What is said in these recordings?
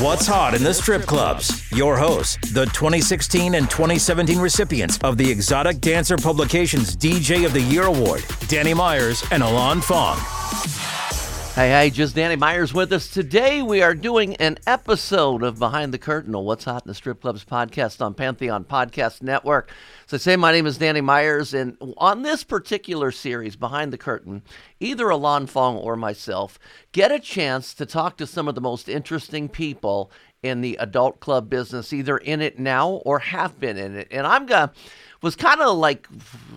What's hot in the strip clubs? Your hosts, the 2016 and 2017 recipients of the Exotic Dancer Publications DJ of the Year Award, Danny Myers and Alon Fong. Hey, hey, just Danny Myers with us. Today we are doing an episode of Behind the Curtain, or What's Hot in the Strip Clubs podcast on Pantheon Podcast Network. So I say my name is Danny Myers, and on this particular series, Behind the Curtain, either Alon Fong or myself get a chance to talk to some of the most interesting people in the adult club business, either in it now or have been in it. And I'm gonna was kind of like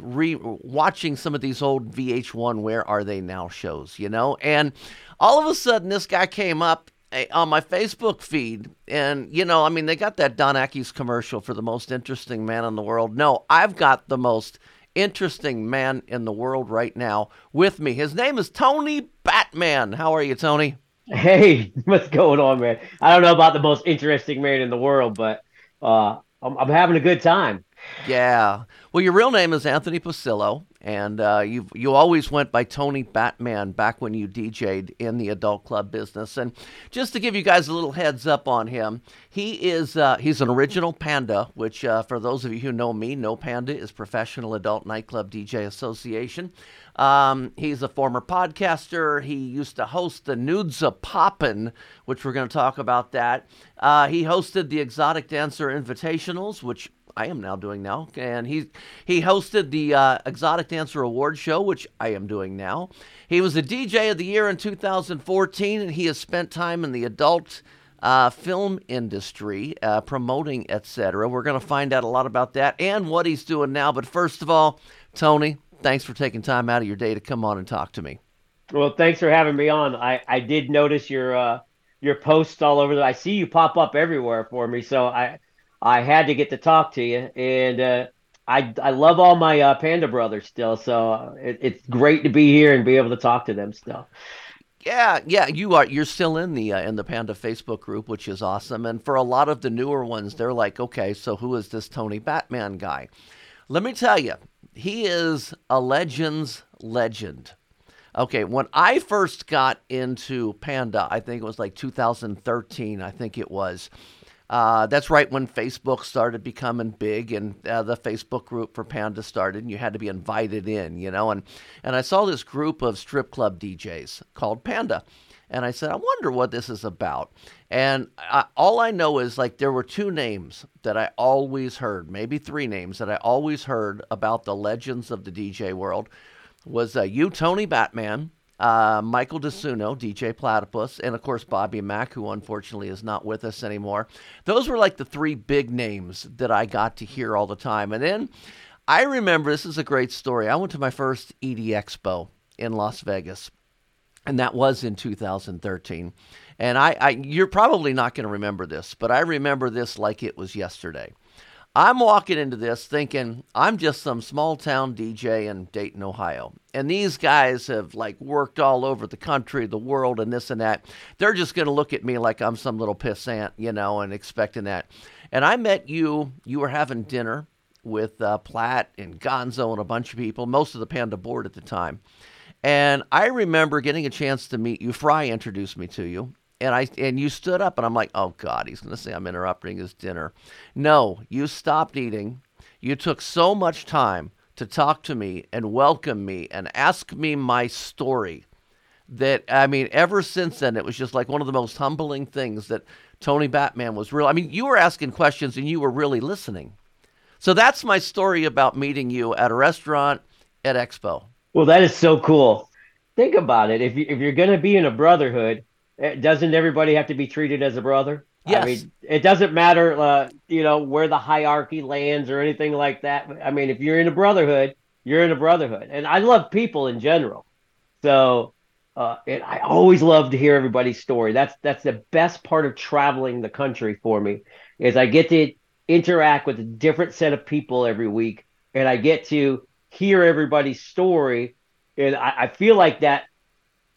re watching some of these old VH1 Where Are They Now shows, you know? And all of a sudden, this guy came up eh, on my Facebook feed, and you know, I mean, they got that Dos Equis commercial for the most interesting man in the world. No, I've got the most interesting man in the world right now with me. His name is Tony Batman. How are you, Tony? Hey, what's going on, man? I don't know about the most interesting man in the world, but uh, I'm, I'm having a good time. Yeah. Well, your real name is Anthony Pucillo, and uh, you you always went by Tony Batman back when you DJ'd in the adult club business. And just to give you guys a little heads up on him, he is uh, he's an original Panda, which uh, for those of you who know me, No Panda is Professional Adult Nightclub DJ Association. Um, he's a former podcaster. He used to host the Nudes a Poppin', which we're going to talk about that. Uh, he hosted the Exotic Dancer Invitationals, which I am now doing now, and he he hosted the uh, Exotic Dancer Award Show, which I am doing now. He was the DJ of the year in 2014, and he has spent time in the adult uh, film industry, uh, promoting, etc. We're going to find out a lot about that and what he's doing now. But first of all, Tony, thanks for taking time out of your day to come on and talk to me. Well, thanks for having me on. I, I did notice your uh, your posts all over. The, I see you pop up everywhere for me, so I I had to get to talk to you, and uh, I I love all my uh, Panda brothers still. So uh, it, it's great to be here and be able to talk to them still. Yeah, yeah, you are. You're still in the uh, in the Panda Facebook group, which is awesome. And for a lot of the newer ones, they're like, okay, so who is this Tony Batman guy? Let me tell you, he is a legend's legend. Okay, when I first got into Panda, I think it was like 2013. I think it was. Uh, that's right when Facebook started becoming big and uh, the Facebook group for Panda started, and you had to be invited in, you know. And, and I saw this group of strip club DJs called Panda. And I said, I wonder what this is about. And I, all I know is like there were two names that I always heard, maybe three names that I always heard about the legends of the DJ world was uh, you, Tony Batman, uh, Michael DeSuno, DJ Platypus, and of course Bobby Mack, who unfortunately is not with us anymore. Those were like the three big names that I got to hear all the time. And then I remember this is a great story. I went to my first ED Expo in Las Vegas, and that was in 2013. And I, I you're probably not going to remember this, but I remember this like it was yesterday. I'm walking into this thinking I'm just some small town DJ in Dayton, Ohio. And these guys have like worked all over the country, the world, and this and that. They're just going to look at me like I'm some little pissant, you know, and expecting that. And I met you, you were having dinner with uh, Platt and Gonzo and a bunch of people, most of the Panda board at the time. And I remember getting a chance to meet you. Fry introduced me to you and I and you stood up and I'm like, "Oh god, he's going to say I'm interrupting his dinner." No, you stopped eating. You took so much time to talk to me and welcome me and ask me my story that I mean, ever since then it was just like one of the most humbling things that Tony Batman was real. I mean, you were asking questions and you were really listening. So that's my story about meeting you at a restaurant at Expo. Well, that is so cool. Think about it. If you if you're going to be in a brotherhood, doesn't everybody have to be treated as a brother? Yes. I mean, it doesn't matter, uh, you know, where the hierarchy lands or anything like that. I mean, if you're in a brotherhood, you're in a brotherhood. And I love people in general. So, uh, and I always love to hear everybody's story. That's that's the best part of traveling the country for me is I get to interact with a different set of people every week, and I get to hear everybody's story. And I, I feel like that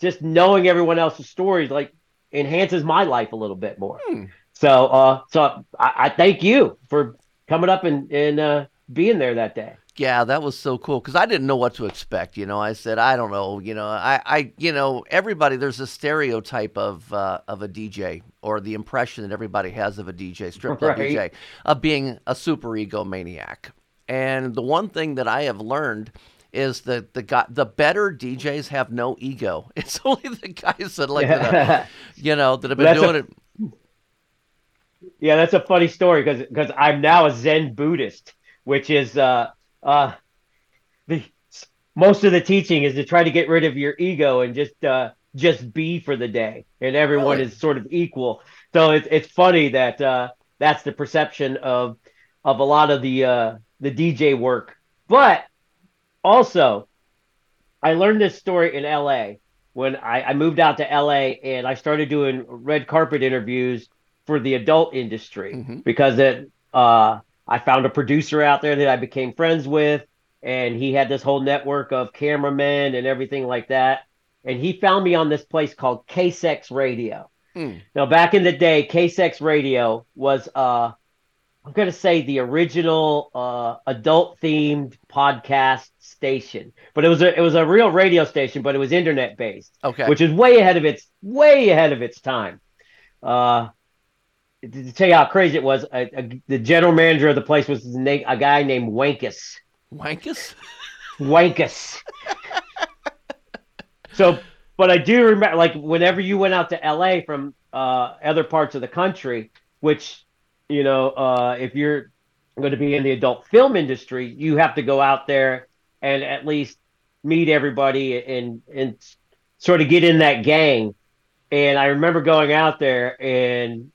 just knowing everyone else's stories like enhances my life a little bit more. Hmm. So, uh, so I, I, thank you for coming up and and uh, being there that day. Yeah, that was so cool because I didn't know what to expect. You know, I said, I don't know. You know, I, I, you know, everybody there's a stereotype of uh, of a DJ or the impression that everybody has of a DJ, strip club Right. DJ, of being a super egomaniac. And the one thing that I have learned is that the guy, the better DJs have no ego. It's only the guys that like, that have, you know, that have been That's a- doing it. Yeah, that's a funny story because because I'm now a Zen Buddhist, which is uh uh the most of the teaching is to try to get rid of your ego and just uh just be for the day, and everyone Really? is sort of equal. So it's it's funny that uh that's the perception of of a lot of the uh the DJ work, but also I learned this story in LA when I, I moved out to LA and I started doing red carpet interviews for the adult industry Mhm. because it uh I found a producer out there that I became friends with and he had this whole network of cameramen and everything like that. And he found me on this place called KSEX Radio. Hmm. Now back in the day, KSEX Radio was uh I'm gonna say the original uh, adult themed podcast station, but it was a it was a real radio station, but it was internet based, Okay. which is way ahead of its way ahead of its time. Uh, to to tell you how crazy it was, a, a, the general manager of the place was name, a guy named Wankus. Wankus? Wankus. so, but I do remember, like, whenever you went out to LA from uh, other parts of the country, which, you know, uh, if you're going to be in the adult film industry, you have to go out there and at least meet everybody and and sort of get in that gang. And I remember going out there and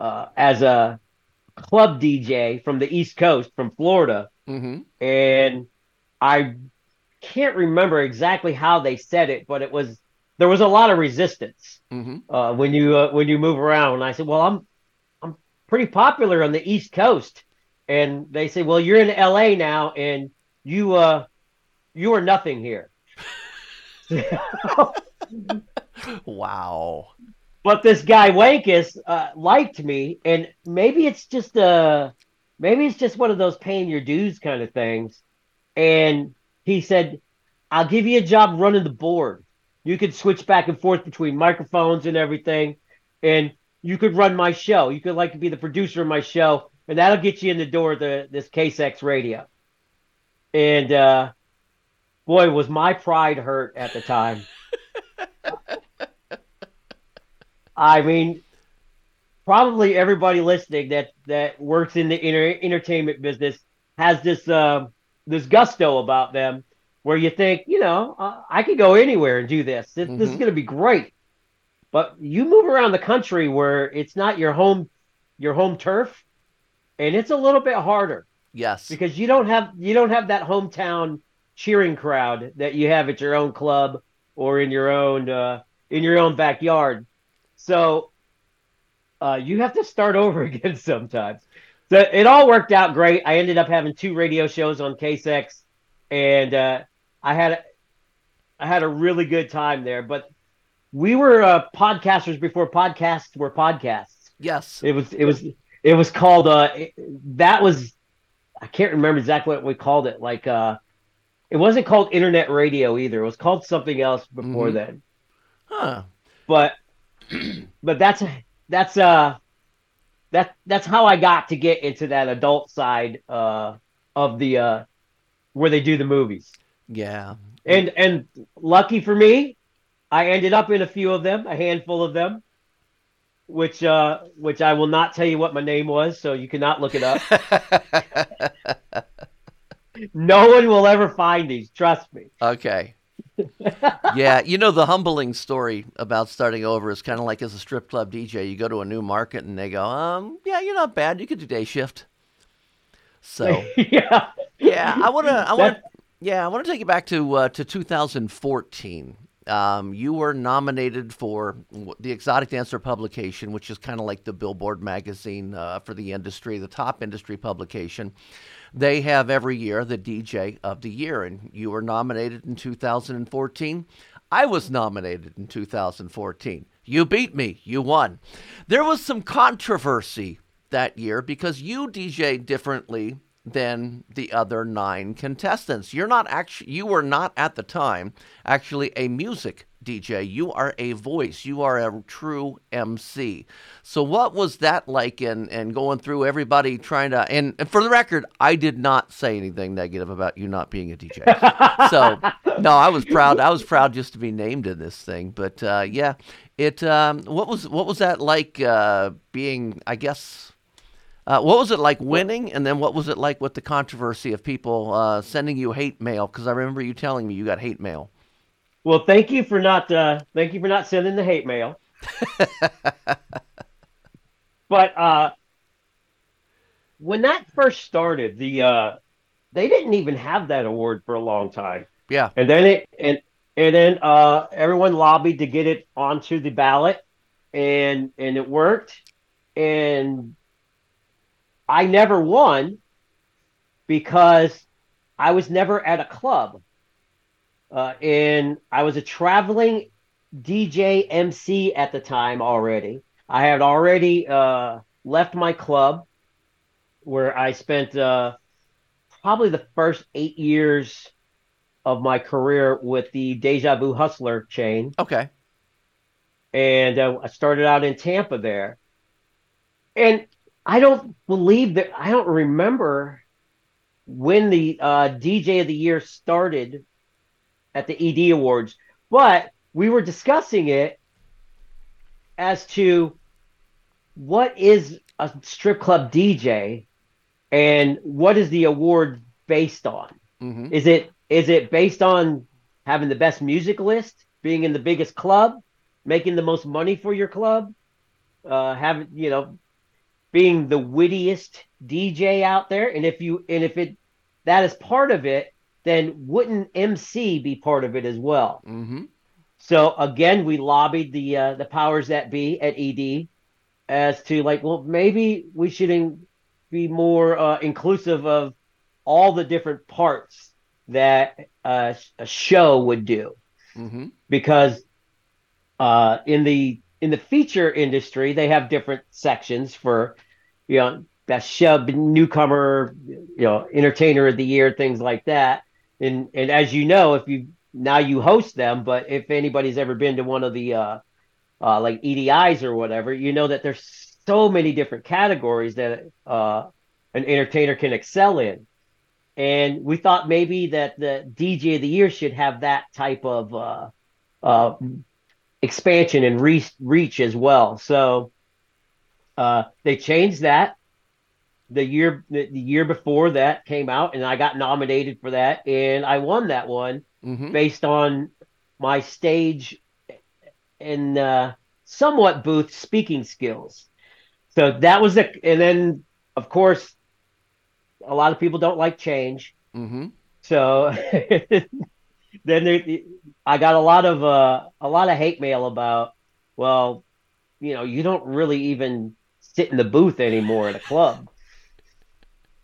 uh, as a club DJ from the East Coast, from Florida, Mm-hmm. and I can't remember exactly how they said it, but it was there was a lot of resistance Mm-hmm. uh, when you uh, when you move around. And I said, "Well, I'm I'm pretty popular on the East Coast," and they say, "Well, you're in L.A. now, and you uh you are nothing here." Wow. but this guy Wankus uh, liked me, and maybe it's just uh maybe it's just one of those paying your dues kind of things. And he said, "I'll give you a job running the board. You could switch back and forth between microphones and everything, and you could run my show. You could like be the producer of my show, and that'll get you in the door of the this KSEX radio." And uh, boy, was my pride hurt at the time. I mean, probably everybody listening that that works in the inter- entertainment business has this uh, this gusto about them, where you think, you know, uh, I could go anywhere and do this. This, this is Mhm. going to be great. But you move around the country where it's not your home your home turf, and it's a little bit harder Yes. because you don't have you don't have that hometown cheering crowd that you have at your own club or in your own uh, in your own backyard. So uh, you have to start over again sometimes. So it all worked out great. I ended up having two radio shows on KSEX, and uh, I had a, I had a really good time there. But we were uh, podcasters before podcasts were podcasts. Yes. It was it was it was called uh it- that was I can't remember exactly what we called it. Like uh it wasn't called internet radio either. It was called something else before Mhm. then. Huh. But but that's that's uh that that's how I got to get into that adult side uh of the uh where they do the movies. Yeah. And and lucky for me, I ended up in a few of them, a handful of them, which uh which I will not tell you what my name was, so you cannot look it up. no one will ever find these, trust me. okay. yeah, you know the humbling story about starting over is kind of like as a strip club DJ. You go to a new market and they go, um, yeah, you're not bad. You could do day shift. So yeah. yeah, I want to, I want, yeah, I want to take you back to uh, to 2014. Um, you were nominated for the Exotic Dancer publication, which is kind of like the Billboard magazine uh, for the industry, the top industry publication. They have every year the DJ of the year, and you were nominated in 2014. I was nominated in 2014. You beat me. You won. There was some controversy that year because you DJ differently than the other nine contestants. You're not actually you were not at the time actually a music DJ. You are a voice. You are a true MC. So what was that like and and going through everybody trying to and, and for the record, I did not say anything negative about you not being a DJ. so no, I was proud. I was proud just to be named in this thing. But uh, yeah, it um, what was what was that like uh, being I guess uh, what was it like winning, and then what was it like with the controversy of people uh, sending you hate mail? Because I remember you telling me you got hate mail. Well, thank you for not uh, thank you for not sending the hate mail. but uh, when that first started, the uh, they didn't even have that award for a long time. Yeah, and then it and and then uh, everyone lobbied to get it onto the ballot, and and it worked. And I never won because I was never at a club. Uh, and I was a traveling DJ MC at the time already. I had already uh, left my club where I spent uh, probably the first eight years of my career with the Deja Vu Hustler chain. Okay. And uh, I started out in Tampa there. And I don't believe that I don't remember when the uh, DJ of the year started at the ED Awards, but we were discussing it as to what is a strip club DJ and what is the award based on? Mm-hmm. Is it is it based on having the best music list, being in the biggest club, making the most money for your club, uh, having you know being the wittiest DJ out there. And if you and if it that is part of it, then wouldn't MC be part of it as well? Mm-hmm. So again, we lobbied the uh, the powers that be at ED as to like, well, maybe we should in, be more uh, inclusive of all the different parts that uh, a show would do, mm-hmm. because uh, in the in the feature industry, they have different sections for you know, best show, newcomer, you know, entertainer of the year, things like that. And and as you know, if you now you host them, but if anybody's ever been to one of the uh, uh, like EDIs or whatever, you know that there's so many different categories that uh, an entertainer can excel in. And we thought maybe that the DJ of the year should have that type of uh, uh, expansion and reach, reach as well. So uh, they changed that the year the, the, year before that came out, and I got nominated for that, and I won that one mm-hmm. based on my stage and uh, somewhat booth speaking skills. So that was the, and then of course, a lot of people don't like change. Mm-hmm. So then I got a lot of uh, a lot of hate mail about, well, you know, you don't really even sit in the booth anymore at a club.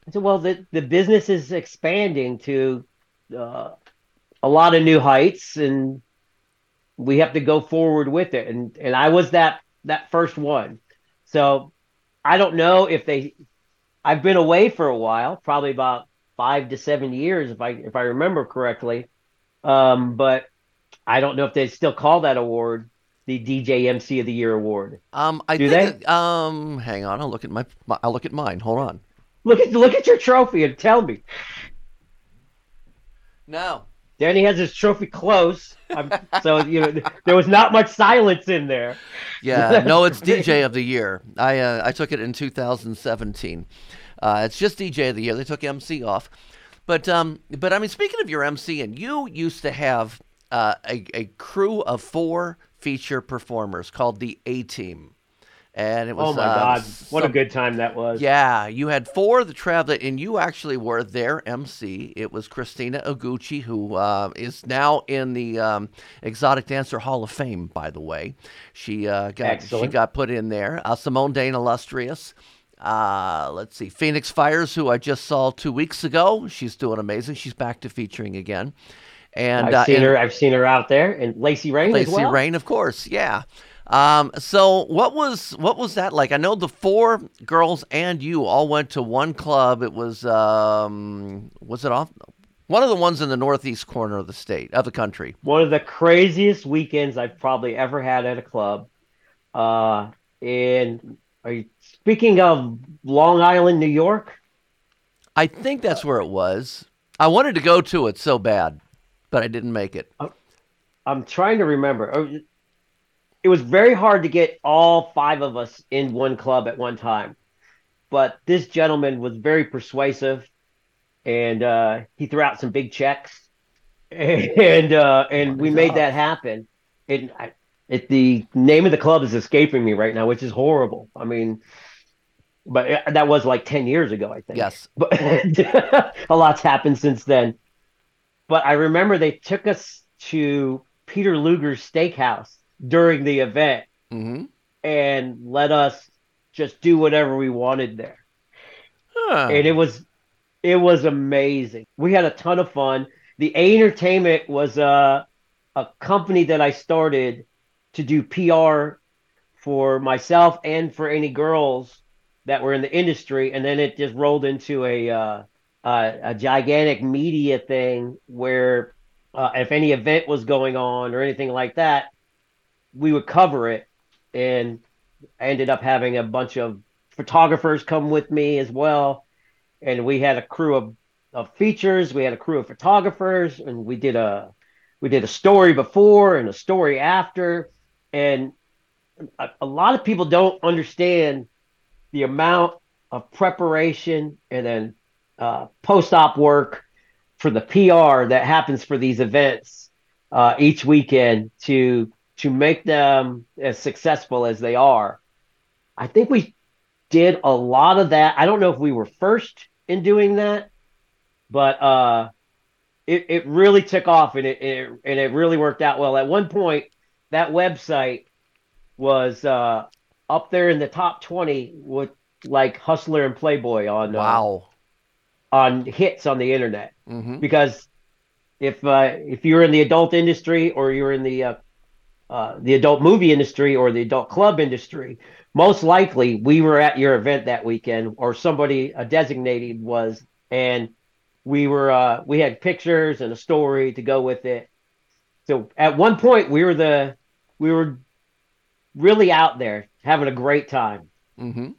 I said, well, the, the business is expanding to uh, a lot of new heights, and we have to go forward with it. And and I was that that first one. So I don't know if they. I've been away for a while, probably about five to seven years, if I if I remember correctly. Um, but I don't know if they still call that award the DJ MC of the Year award? Um, I Do think. they? Um, hang on, I'll look at my, my. I'll look at mine. Hold on. Look at look at your trophy and tell me. No. Danny has his trophy close, I'm, so you know there was not much silence in there. Yeah, no, it's DJ of the Year. I uh, I took it in 2017. Uh, it's just DJ of the Year. They took MC off, but um, but I mean, speaking of your MC, and you used to have uh, a a crew of four feature performers called the A Team. And it was oh my uh, god, what a good time that was! Yeah, you had four of the travel, and you actually were their MC. It was Christina Oguchi, who uh, is now in the um, Exotic Dancer Hall of Fame. By the way, she uh, got Excellent. she got put in there. Uh, Simone Dane Illustrious. Uh, let's see, Phoenix Fires, who I just saw two weeks ago. She's doing amazing. She's back to featuring again. And I've uh, seen and her. I've seen her out there, and Lacey Rain Lacey as well. Rain, of course, yeah. Um, so what was what was that like? I know the four girls and you all went to one club. It was um, was it off one of the ones in the northeast corner of the state of the country. One of the craziest weekends I've probably ever had at a club. Uh, and are you speaking of Long Island, New York? I think that's where it was. I wanted to go to it so bad, but I didn't make it. I'm trying to remember. Oh, It was very hard to get all five of us in one club at one time, but this gentleman was very persuasive, and uh, he threw out some big checks, and uh, and we made that happen. And I, it, the name of the club is escaping me right now, which is horrible. I mean, but uh, that was like ten years ago, I think. Yes. but a lot's happened since then. But I remember they took us to Peter Luger's steakhouse during the event Mm-hmm. and let us just do whatever we wanted there. Huh. And it was it was amazing. We had a ton of fun. The A Entertainment was a a company that I started to do PR for myself and for any girls that were in the industry, and then it just rolled into a uh, uh, a gigantic media thing where uh, if any event was going on or anything like that, we would cover it. And I ended up having a bunch of photographers come with me as well, and we had a crew of, of features. We had a crew of photographers, and we did a we did a story before and a story after, and a, a lot of people don't understand the amount of preparation and then uh, post-op work for the PR that happens for these events uh, each weekend to to make them as successful as they are. I think we did a lot of that. I don't know if we were first in doing that, but uh, it it really took off and it, it and it really worked out well. At one point, that website was uh, up there in the top twenty with like Hustler and Playboy on uh, wow. on hits on the internet Mm-hmm. because if uh, if you're in the adult industry or you're in the uh, uh, the adult movie industry or the adult club industry, most likely we were at your event that weekend or somebody a designated was, and we were uh, we had pictures and a story to go with it. So at one point we were the we were really out there having a great time. Mm-hmm.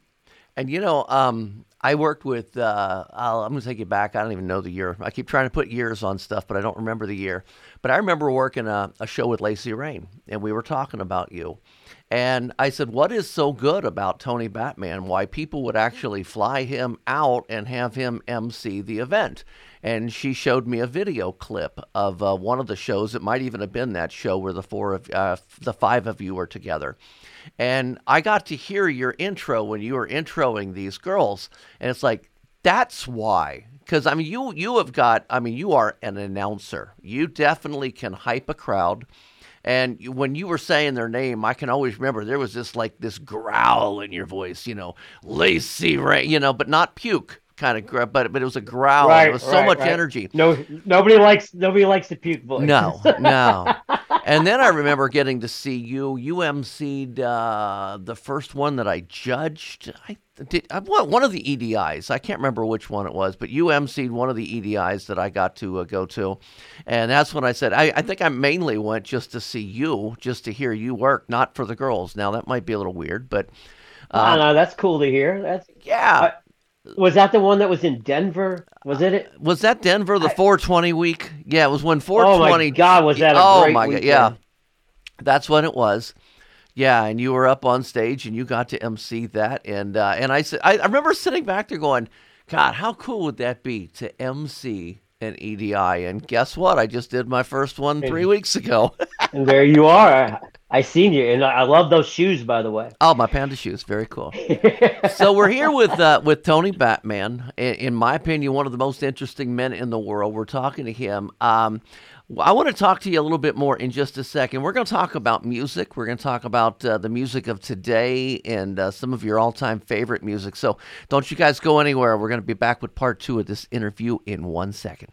And you know, um, I worked with. Uh, I'll, I'm going to take you back. I don't even know the year. I keep trying to put years on stuff, but I don't remember the year. But I remember working a, a show with Lacey Rain, and we were talking about you. And I said, "What is so good about Tony Batman? Why people would actually fly him out and have him MC the event?" And she showed me a video clip of uh, one of the shows. It might even have been that show where the four of uh, the five of you were together. And I got to hear your intro when you were introing these girls, and it's like that's why. Because I mean, you you have got. I mean, you are an announcer. You definitely can hype a crowd. And when you were saying their name, I can always remember there was this like this growl in your voice, you know, Lacey Ray, you know, but not puke kind of, gr- but but it was a growl. and it was so right, much right. energy. No, nobody likes nobody likes the puke voice. No, no. and then I remember getting to see you. You emceed uh, the first one that I judged. I did I, what one of the EDIs. I can't remember which one it was, but you emceed one of the EDIs that I got to uh, go to, and that's when I said I, I think I mainly went just to see you, just to hear you work, not for the girls. Now that might be a little weird, but I know that's cool to hear. That's yeah. Was that the one that was in Denver? Was it? it? was that Denver the 420 week? Yeah, it was when 420. Oh 420. my God, was that a oh my weekend? god, yeah, that's when it was. Yeah, and you were up on stage and you got to MC that, and uh, and I said I, I remember sitting back there going, God, how cool would that be to MC an EDI? And guess what? I just did my first one three weeks ago. And there you are. I, seen you, and I I love those shoes, by the way. oh, my panda shoes, very cool. so we're here with uh, with Tony Batman. In, in my opinion, one of the most interesting men in the world. We're talking to him. Um, I want to talk to you a little bit more in just a second. We're going to talk about music. We're going to talk about uh, the music of today and uh, some of your all time favorite music. So don't you guys go anywhere. We're going to be back with part two of this interview in one second.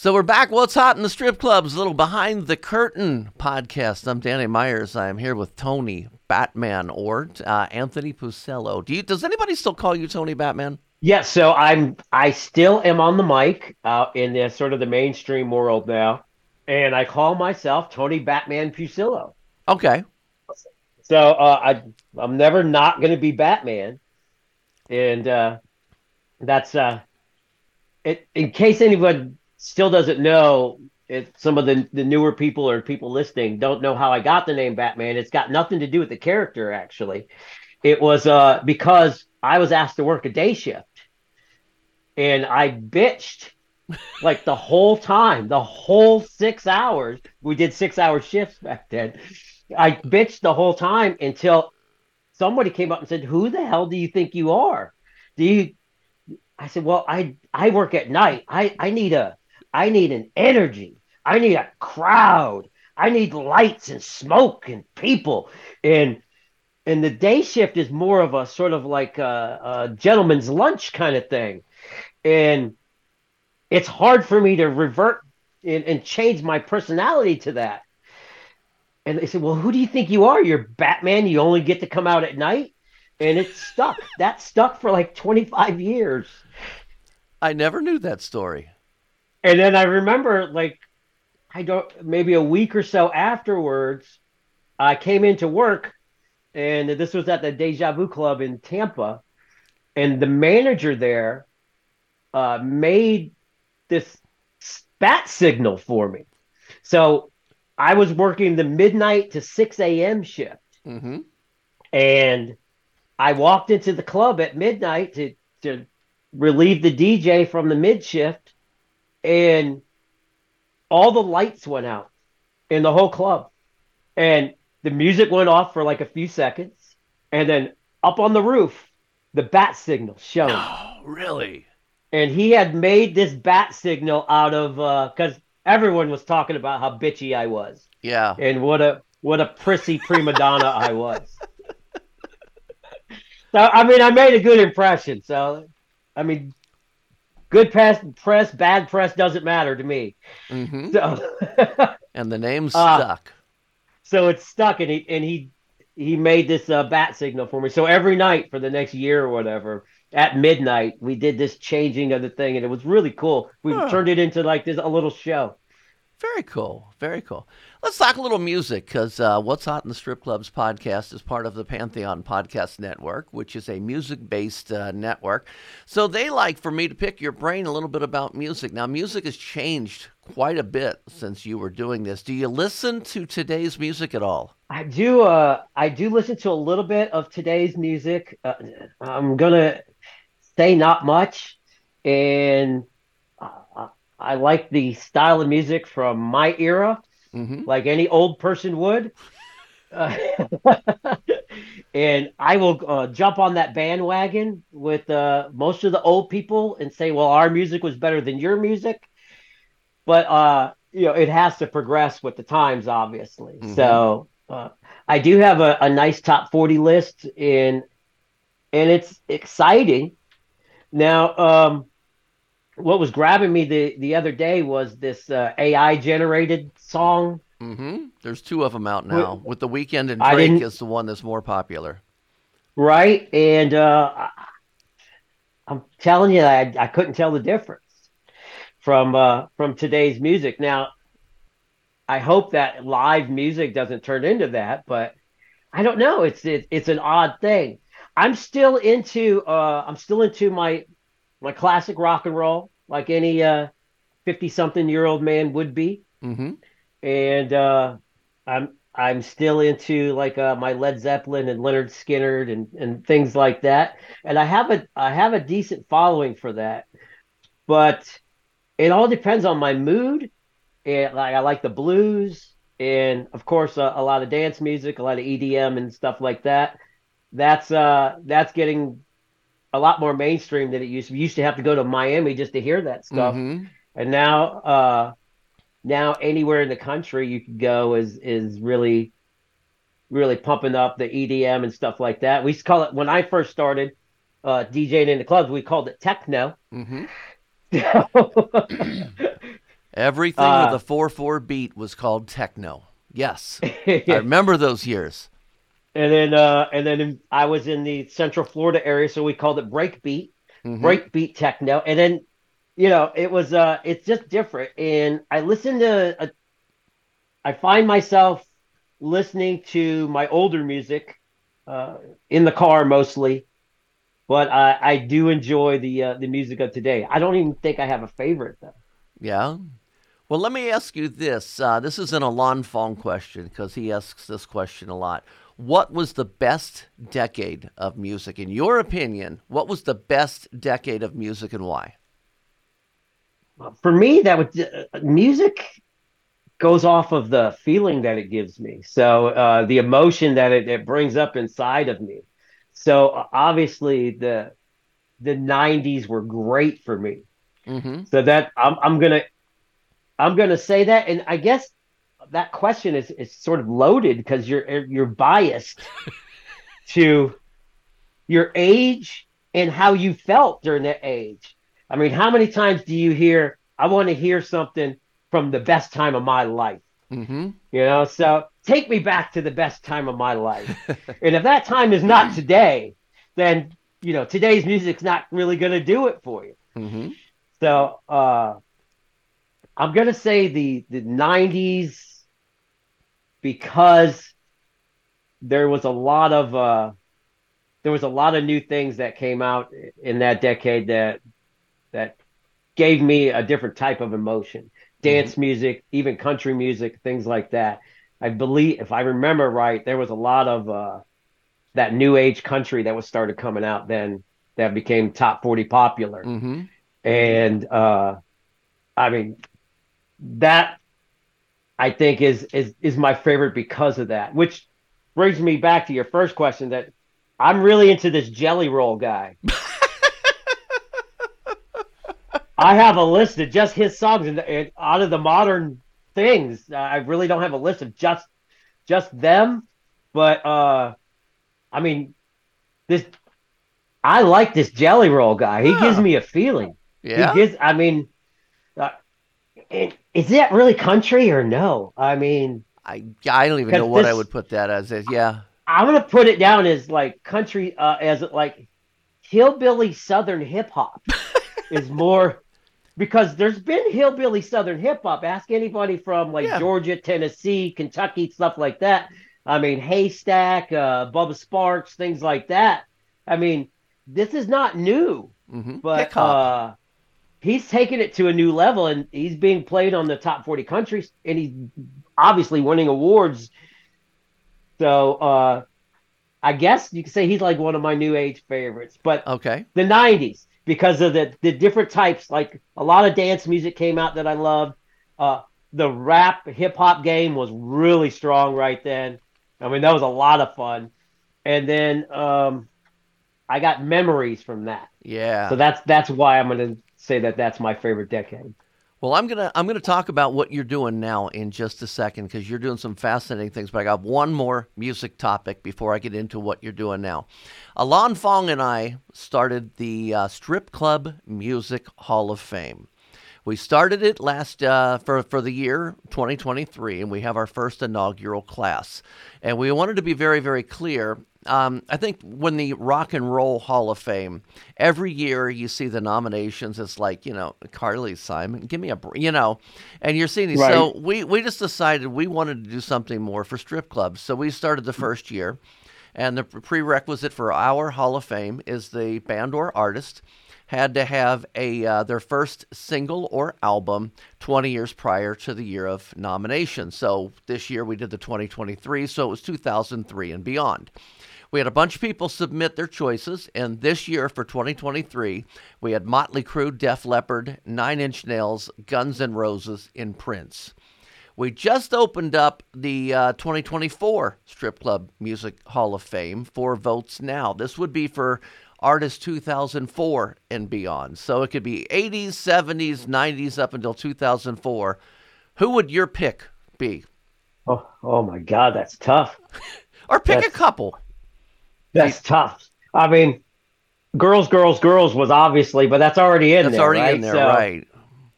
So we're back. What's hot in the strip clubs? A little behind the curtain podcast. I'm Danny Myers. I'm here with Tony Batman Ort, uh, Anthony Pucillo. Do you? Does anybody still call you Tony Batman? Yes, so I'm I still am on the mic uh, in the sort of the mainstream world now, and I call myself Tony Batman Pucillo. Okay. So uh, I I'm never not going to be Batman, and uh, that's uh, it. In case anyone still doesn't know, if some of the the newer people or people listening don't know how I got the name Batman, it's got nothing to do with the character actually. It was uh, because I was asked to work a day shift and I bitched like the whole time, the whole six hours. We did six hour shifts back then. I bitched the whole time until somebody came up and said, Who the hell do you think you are? Do you I said, Well, I I work at night. I, I need a I need an energy. I need a crowd. I need lights and smoke and people. And and the day shift is more of a sort of like a, a gentleman's lunch kind of thing and it's hard for me to revert and, and, change my personality to that. And they said, "Well, who do you think you are? You're Batman. You only get to come out at night." And it stuck. that stuck for like 25 years. I never knew that story. And then I remember, like, I don't maybe a week or so afterwards, I came into work, and this was at the Deja Vu Club in Tampa, and the manager there uh, made this bat signal for me. So I was working the midnight to 6 a.m. shift. Mm-hmm. And I walked into the club at midnight to, to relieve the DJ from the mid shift. And all the lights went out in the whole club. And the music went off for like a few seconds. And then up on the roof, the bat signal shone. Oh, really? and he had made this bat signal out of because uh, everyone was talking about how bitchy I was. Yeah. And what a what a prissy prima donna I was. So I mean, I made a good impression. So I mean, good press, press, bad press doesn't matter to me. Mm-hmm. So and the name uh, stuck. Uh, so it's stuck, and he and he he made this uh, bat signal for me. So every night for the next year or whatever, at midnight, we did this changing of the thing, and it was really cool. We Huh. turned it into like this a little show. Very cool. Very cool. Let's talk a little music because uh, What's Hot in the Strip Clubs podcast is part of the Pantheon Podcast Network, which is a music based uh, network. So they like for me to pick your brain a little bit about music. Now, music has changed quite a bit since you were doing this. Do you listen to today's music at all? I do. Uh, I do listen to a little bit of today's music. Uh, I'm gonna say not much, and uh, I like the style of music from my era, Mm-hmm. like any old person would. Uh, and I will uh, jump on that bandwagon with uh, most of the old people and say, "Well, our music was better than your music," but uh, you know, it has to progress with the times, obviously. Mhm. So uh, I do have a, a nice top forty list, in, and it's exciting. Now, um, what was grabbing me the the other day was this uh, AI generated song. Mm-hmm. There's two of them out now. With the Weeknd and Drake is the one that's more popular. right? And uh, I'm telling you, I, I couldn't tell the difference from uh, from today's music. Now, I hope that live music doesn't turn into that, but I don't know. It's it, it's an odd thing. I'm still into uh, I'm still into my my classic rock and roll, like any uh, fifty something year old man would be Mm-hmm. and uh, I'm I'm still into like uh, my Led Zeppelin and Lynyrd Skynyrd and and things like that. And I have a I have a decent following for that, but it all depends on my mood. And like I like the blues and of course uh, a lot of dance music, a lot of EDM and stuff like that. That's uh that's getting a lot more mainstream than it used to. We used to have to go to Miami just to hear that stuff Mm-hmm. and now uh now anywhere in the country you can go is is really really pumping up the EDM and stuff like that. We used to call it when I first started uh DJing in the clubs, we called it techno. Mm-hmm. Everything Uh, with a four four beat was called techno. Yes, I remember those years. Then uh and then I was in the Central Florida area so we called it breakbeat. Mhm. breakbeat techno and then you know it was uh it's just different and i listen to a, i find myself listening to my older music uh in the car mostly but i i do enjoy the uh, the music of today i don't even think i have a favorite though Yeah. Well, let me ask you this. Uh, this is an Alon Fong question because he asks this question a lot. What was the best decade of music, in your opinion? What was the best decade of music and why? for me that would uh, music goes off of the feeling that it gives me so uh, the emotion that it, it brings up inside of me so uh, obviously the the 90s were great for me Mm-hmm. so that i'm, I'm gonna i'm gonna say that and i guess that question is, is sort of loaded because you're you're biased to your age and how you felt during that age I mean, how many times do you hear, I want to hear something from the best time of my life? Mm-hmm. You know, so take me back to the best time of my life. and if that time is not today, then, you know, today's music's not really going to do it for you. Mm-hmm. So uh, I'm going to say the, the 90s because there was a lot of. Uh, there was a lot of new things that came out in that decade that that gave me a different type of emotion. Dance music, even country music, things like that. I believe, if I remember right, there was a lot of uh, that new age country that was started coming out then that became top 40 popular. Mm-hmm. And uh, I mean, that I think is, is, is my favorite because of that, which brings me back to your first question that I'm really into this jelly roll guy. I have a list of just his songs, and, and out of the modern things, uh, I really don't have a list of just just them. But uh, I mean, this I like this jelly roll guy. He gives me a feeling. Yeah. He gives. I mean, uh, it, is that really country or no? I mean, I I don't even know what I would put that as. as yeah. I'm gonna put it down as like country, uh, as like hillbilly southern hip hop is more because there's been hillbilly southern hip hop. Ask anybody from like Yeah. Georgia, Tennessee, Kentucky, stuff like that. I mean, Haystak, uh, Bubba Sparxxx, things like that. I mean, this is not new, hmm but uh, he's taken it to a new level, and he's being played on the top 40 countries, and he's obviously winning awards. So uh, I guess you could say he's like one of my new age favorites. But okay. the 90s because of the, the different types. Like a lot of dance music came out that I loved. Uh, the rap hip hop game was really strong right then. I mean, that was a lot of fun. And then um, I got memories from that. Yeah. So that's that's why I'm going to say that that's my favorite decade. Well, I'm gonna I'm gonna talk about what you're doing now in just a second because you're doing some fascinating things. But I got one more music topic before I get into what you're doing now. Alon Fong and I started the uh, Strip Club Music Hall of Fame. We started it last uh, for for the year 2023, and we have our first inaugural class. And we wanted to be very very clear. Um, I think when the Rock and Roll Hall of Fame, every year you see the nominations. It's like you know Carly Simon, give me a you know, and you're seeing these. So we we just decided we wanted to do something more for strip clubs. So we started the first year, and the prerequisite for our Hall of Fame is the band or artist had to have a uh, their first single or album 20 years prior to the year of nomination. So this year we did the 2023, so it was 2003 and beyond. We had a bunch of people submit their choices, and this year for 2023, we had Motley Crue, Def Leppard, Nine Inch Nails, Guns N' Roses, and Prince. We just opened up the uh, 2024 Strip Club Music Hall of Fame for votes now. This would be for artists 2004 and beyond. So it could be 80s, 70s, 90s up until 2004. Who would your pick be? Oh, oh my God, that's tough. Or pick a couple. That's tough. I mean, girls, girls, girls was obviously, but that's already in That's there. already right? in there, So, right?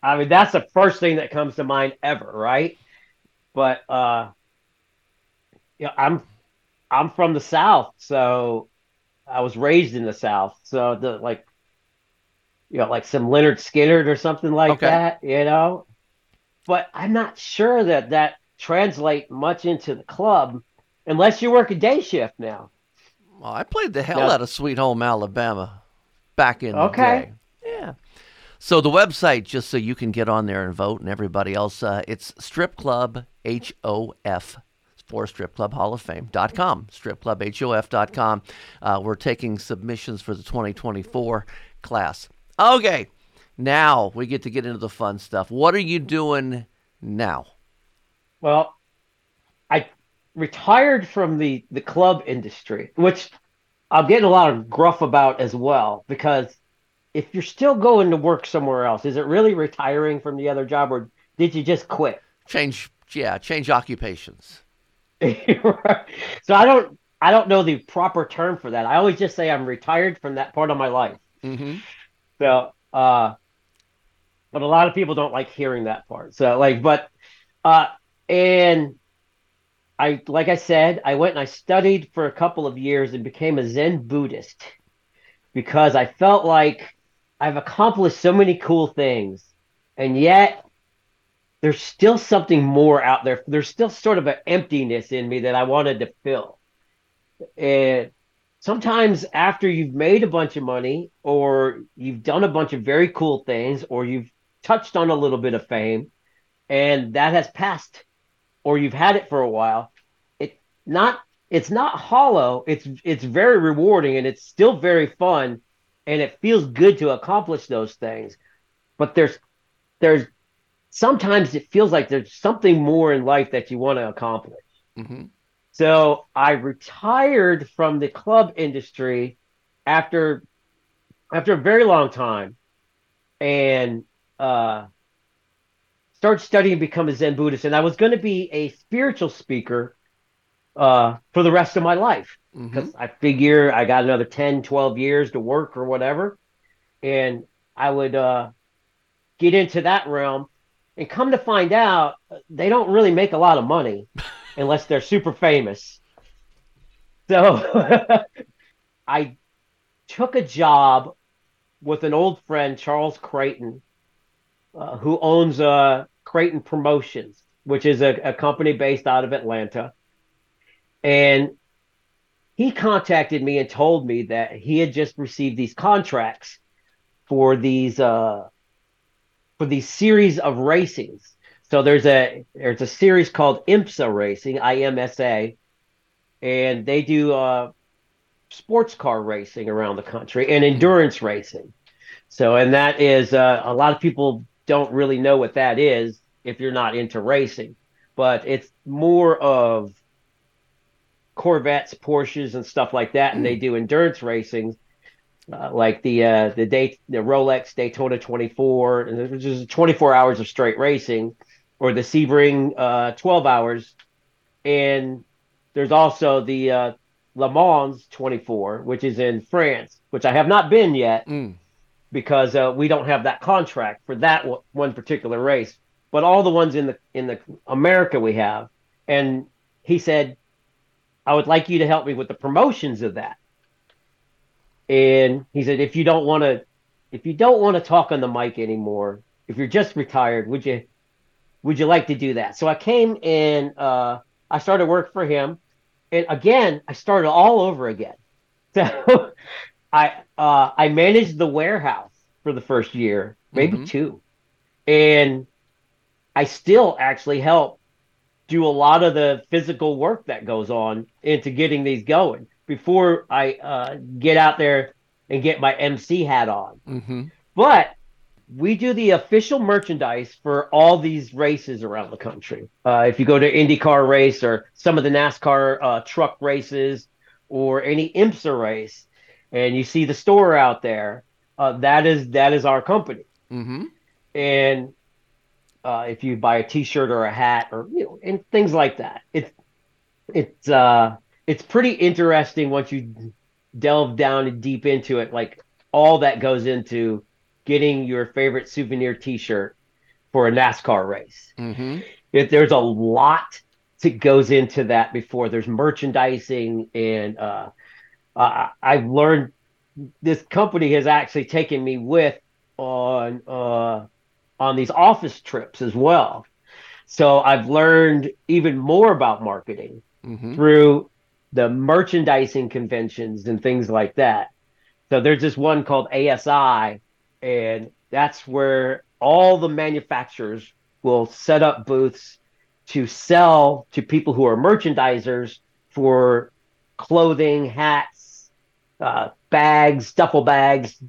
I mean, that's the first thing that comes to mind ever, right? But uh yeah, I'm I'm from the South, so I was raised in the South. So the like you know, like some Lynyrd Skynyrd or something like Okay. that, you know. But I'm not sure that that translate much into the club unless you work a day shift now. Well, I played the hell Yeah. out of Sweet Home Alabama back in the Okay. day. Yeah. So the website, just so you can get on there and vote, and everybody else, uh, it's Strip Club H O F for Strip Club Hall of Fame.com. StripClubHOF.com. Uh, we're taking submissions for the 2024 class. Okay. Now we get to get into the fun stuff. What are you doing now? Well, I retired from the the club industry, which I'm getting a lot of gruff about as well. Because if you're still going to work somewhere else, is it really retiring from the other job, or did you just quit? Change, yeah, change occupations. so I don't I don't know the proper term for that. I always just say I'm retired from that part of my life. Mm-hmm. So, uh, but a lot of people don't like hearing that part. So, like, but, uh, and I, like I said, I went and I studied for a couple of years and became a Zen Buddhist because I felt like I've accomplished so many cool things, and yet there's still something more out there. There's still sort of an emptiness in me that I wanted to fill. And sometimes after you've made a bunch of money or you've done a bunch of very cool things or you've touched on a little bit of fame and that has passed or you've had it for a while it not it's not hollow it's it's very rewarding and it's still very fun and it feels good to accomplish those things but there's there's sometimes it feels like there's something more in life that you want to accomplish Mm-hmm. so I retired from the club industry after after a very long time and uh started studying become a Zen Buddhist. And I was going to be a spiritual speaker uh for the rest of my life Mm-hmm. because I figure I got another 10, 12 years to work or whatever. And I would uh, get into that realm and come to find out they don't really make a lot of money unless they're super famous. So I took a job with an old friend, Charles Craton, uh, who owns uh, Craton Promotions, which is a, a company based out of Atlanta. And he contacted me and told me that he had just received these contracts for these uh, for these series of racings. So there's a there's a series called IMSA Racing, IMSA, and they do uh, sports car racing around the country and endurance racing. So, and that is uh, a lot of people don't really know what that is if you're not into racing, but it's more of Corvettes, Porsches, and stuff like that, and they do endurance racing, uh, like the uh, the day the Rolex Daytona 24, which is 24 hours of straight racing, or the Sebring uh, 12 hours, and there's also the uh, Le Mans 24, which is in France, which I have not been yet Mm. because uh, we don't have that contract for that one- one particular race. But all the ones in the in the America we have, and he said, I would like you to help me with the promotions of that. And he said, if you don't want to, if you don't want to talk on the mic anymore, if you're just retired, would you, would you like to do that? So I came and uh, I started work for him, and again, I started all over again. So I uh, I managed the warehouse for the first year, maybe Mhm. two, and I still actually help do a lot of the physical work that goes on into getting these going before I uh, get out there and get my MC hat on. Mm-hmm. But we do the official merchandise for all these races around the country. Uh, if you go to IndyCar race or some of the NASCAR uh, truck races or any IMSA race, and you see the store out there, uh, that is that is our company. Mm-hmm. And uh, if you buy a T-shirt or a hat or you know and things like that, it's it's uh, it's pretty interesting once you delve down and deep into it. Like all that goes into getting your favorite souvenir T-shirt for a NASCAR race. Mm-hmm. It, there's a lot that goes into that before there's merchandising and uh, uh, I've learned this company has actually taken me with on uh, on these office trips as well. So I've learned even more about marketing Mm-hmm. through the merchandising conventions and things like that. So there's this one called ASI, and that's where all the manufacturers will set up booths to sell to people who are merchandisers for clothing, hats, uh, bags, duffel bags.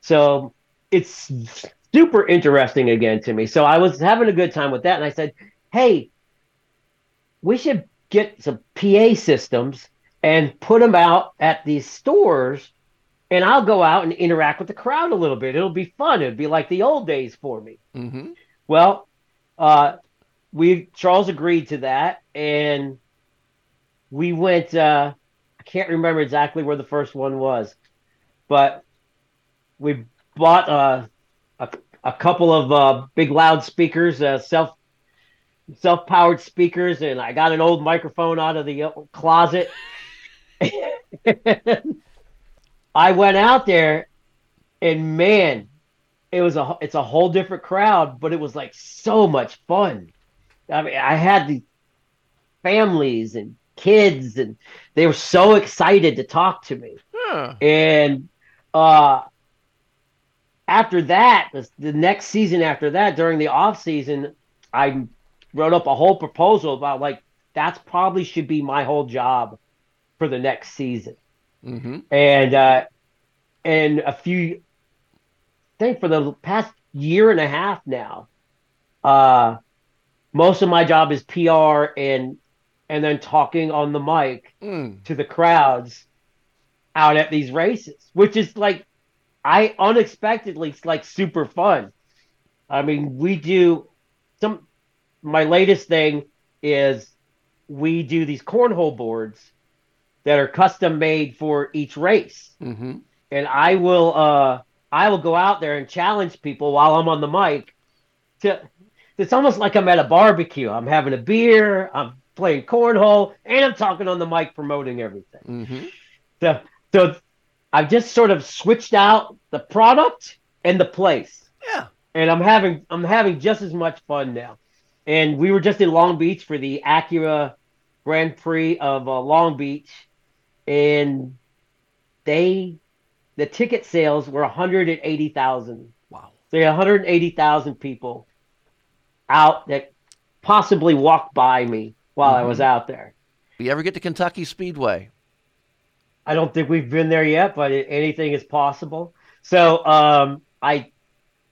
So it's super interesting again to me. So I was having a good time with that, and I said, "Hey, we should get some PA systems and put them out at these stores, and I'll go out and interact with the crowd a little bit. It'll be fun. It'll be like the old days for me." Mm-hmm. Well, uh, we Charles agreed to that, and we went. Uh, I can't remember exactly where the first one was, but we bought uh, a a couple of uh, big loudspeakers, uh, self self powered speakers, and I got an old microphone out of the uh, closet. I went out there, and man, it was a it's a whole different crowd, but it was like so much fun. I mean, I had the families and kids, and they were so excited to talk to me. Yeah. And uh, after that, the, the next season after that, during the off season, I wrote up a whole proposal about like that's probably should be my whole job for the next season Mm-hmm. and uh, and a few, I think for the past year and a half now, uh, most of my job is PR and and then talking on the mic Mm. to the crowds out at these races, which is like I unexpectedly it's like super fun. I mean, we do some my latest thing is we do these cornhole boards that are custom made for each race. Mm-hmm. And I will uh I will go out there and challenge people while I'm on the mic to it's almost like I'm at a barbecue. I'm having a beer, I'm playing cornhole, and I'm talking on the mic promoting everything. Mm-hmm. So, so I've just sort of switched out the product and the place. Yeah. And I'm having I'm having just as much fun now. And we were just in Long Beach for the Acura Grand Prix of uh, Long Beach, and they the ticket sales were 180,000. Wow. So you had 180,000 people out that possibly walked by me while I was out there. You ever get to Kentucky Speedway? I don't think we've been there yet, but anything is possible. So um, I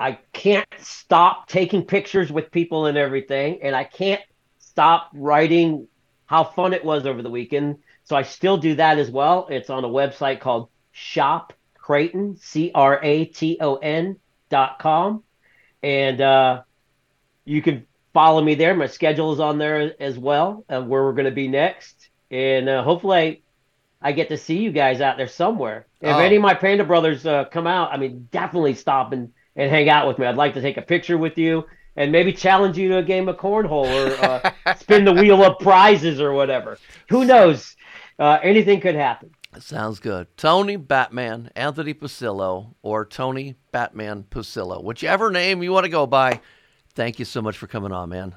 I can't stop taking pictures with people and everything, and I can't stop writing how fun it was over the weekend. So I still do that as well. It's on a website called Shop Craton, C R A T O N dot com, and uh, you can follow me there. My schedule is on there as well, of where we're going to be next, and uh, hopefully I get to see you guys out there somewhere. If Oh. any of my Panda brothers uh, come out, I mean, definitely stop and, and hang out with me. I'd like to take a picture with you and maybe challenge you to a game of cornhole or uh, spin the wheel of prizes or whatever. Who knows? Uh, anything could happen. Sounds good. Tony Batman, Anthony Pucillo, or Tony Batman Pucillo, whichever name you want to go by. Thank you so much for coming on, man.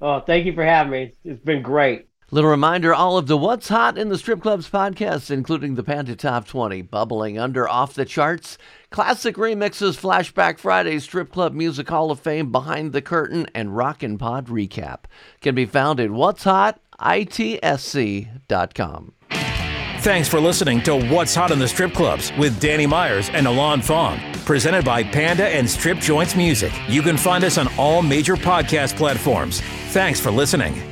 Oh, thank you for having me. It's been great. Little reminder all of the What's Hot in the Strip Clubs podcasts, including the Panda Top 20, Bubbling Under Off the Charts, Classic Remixes, Flashback Fridays, Strip Club Music Hall of Fame, Behind the Curtain, and Rockin' Pod Recap, can be found at What's Hot, ITSC.com. Thanks for listening to What's Hot in the Strip Clubs with Danny Myers and Alon Fong. Presented by Panda and Strip Joints Music. You can find us on all major podcast platforms. Thanks for listening.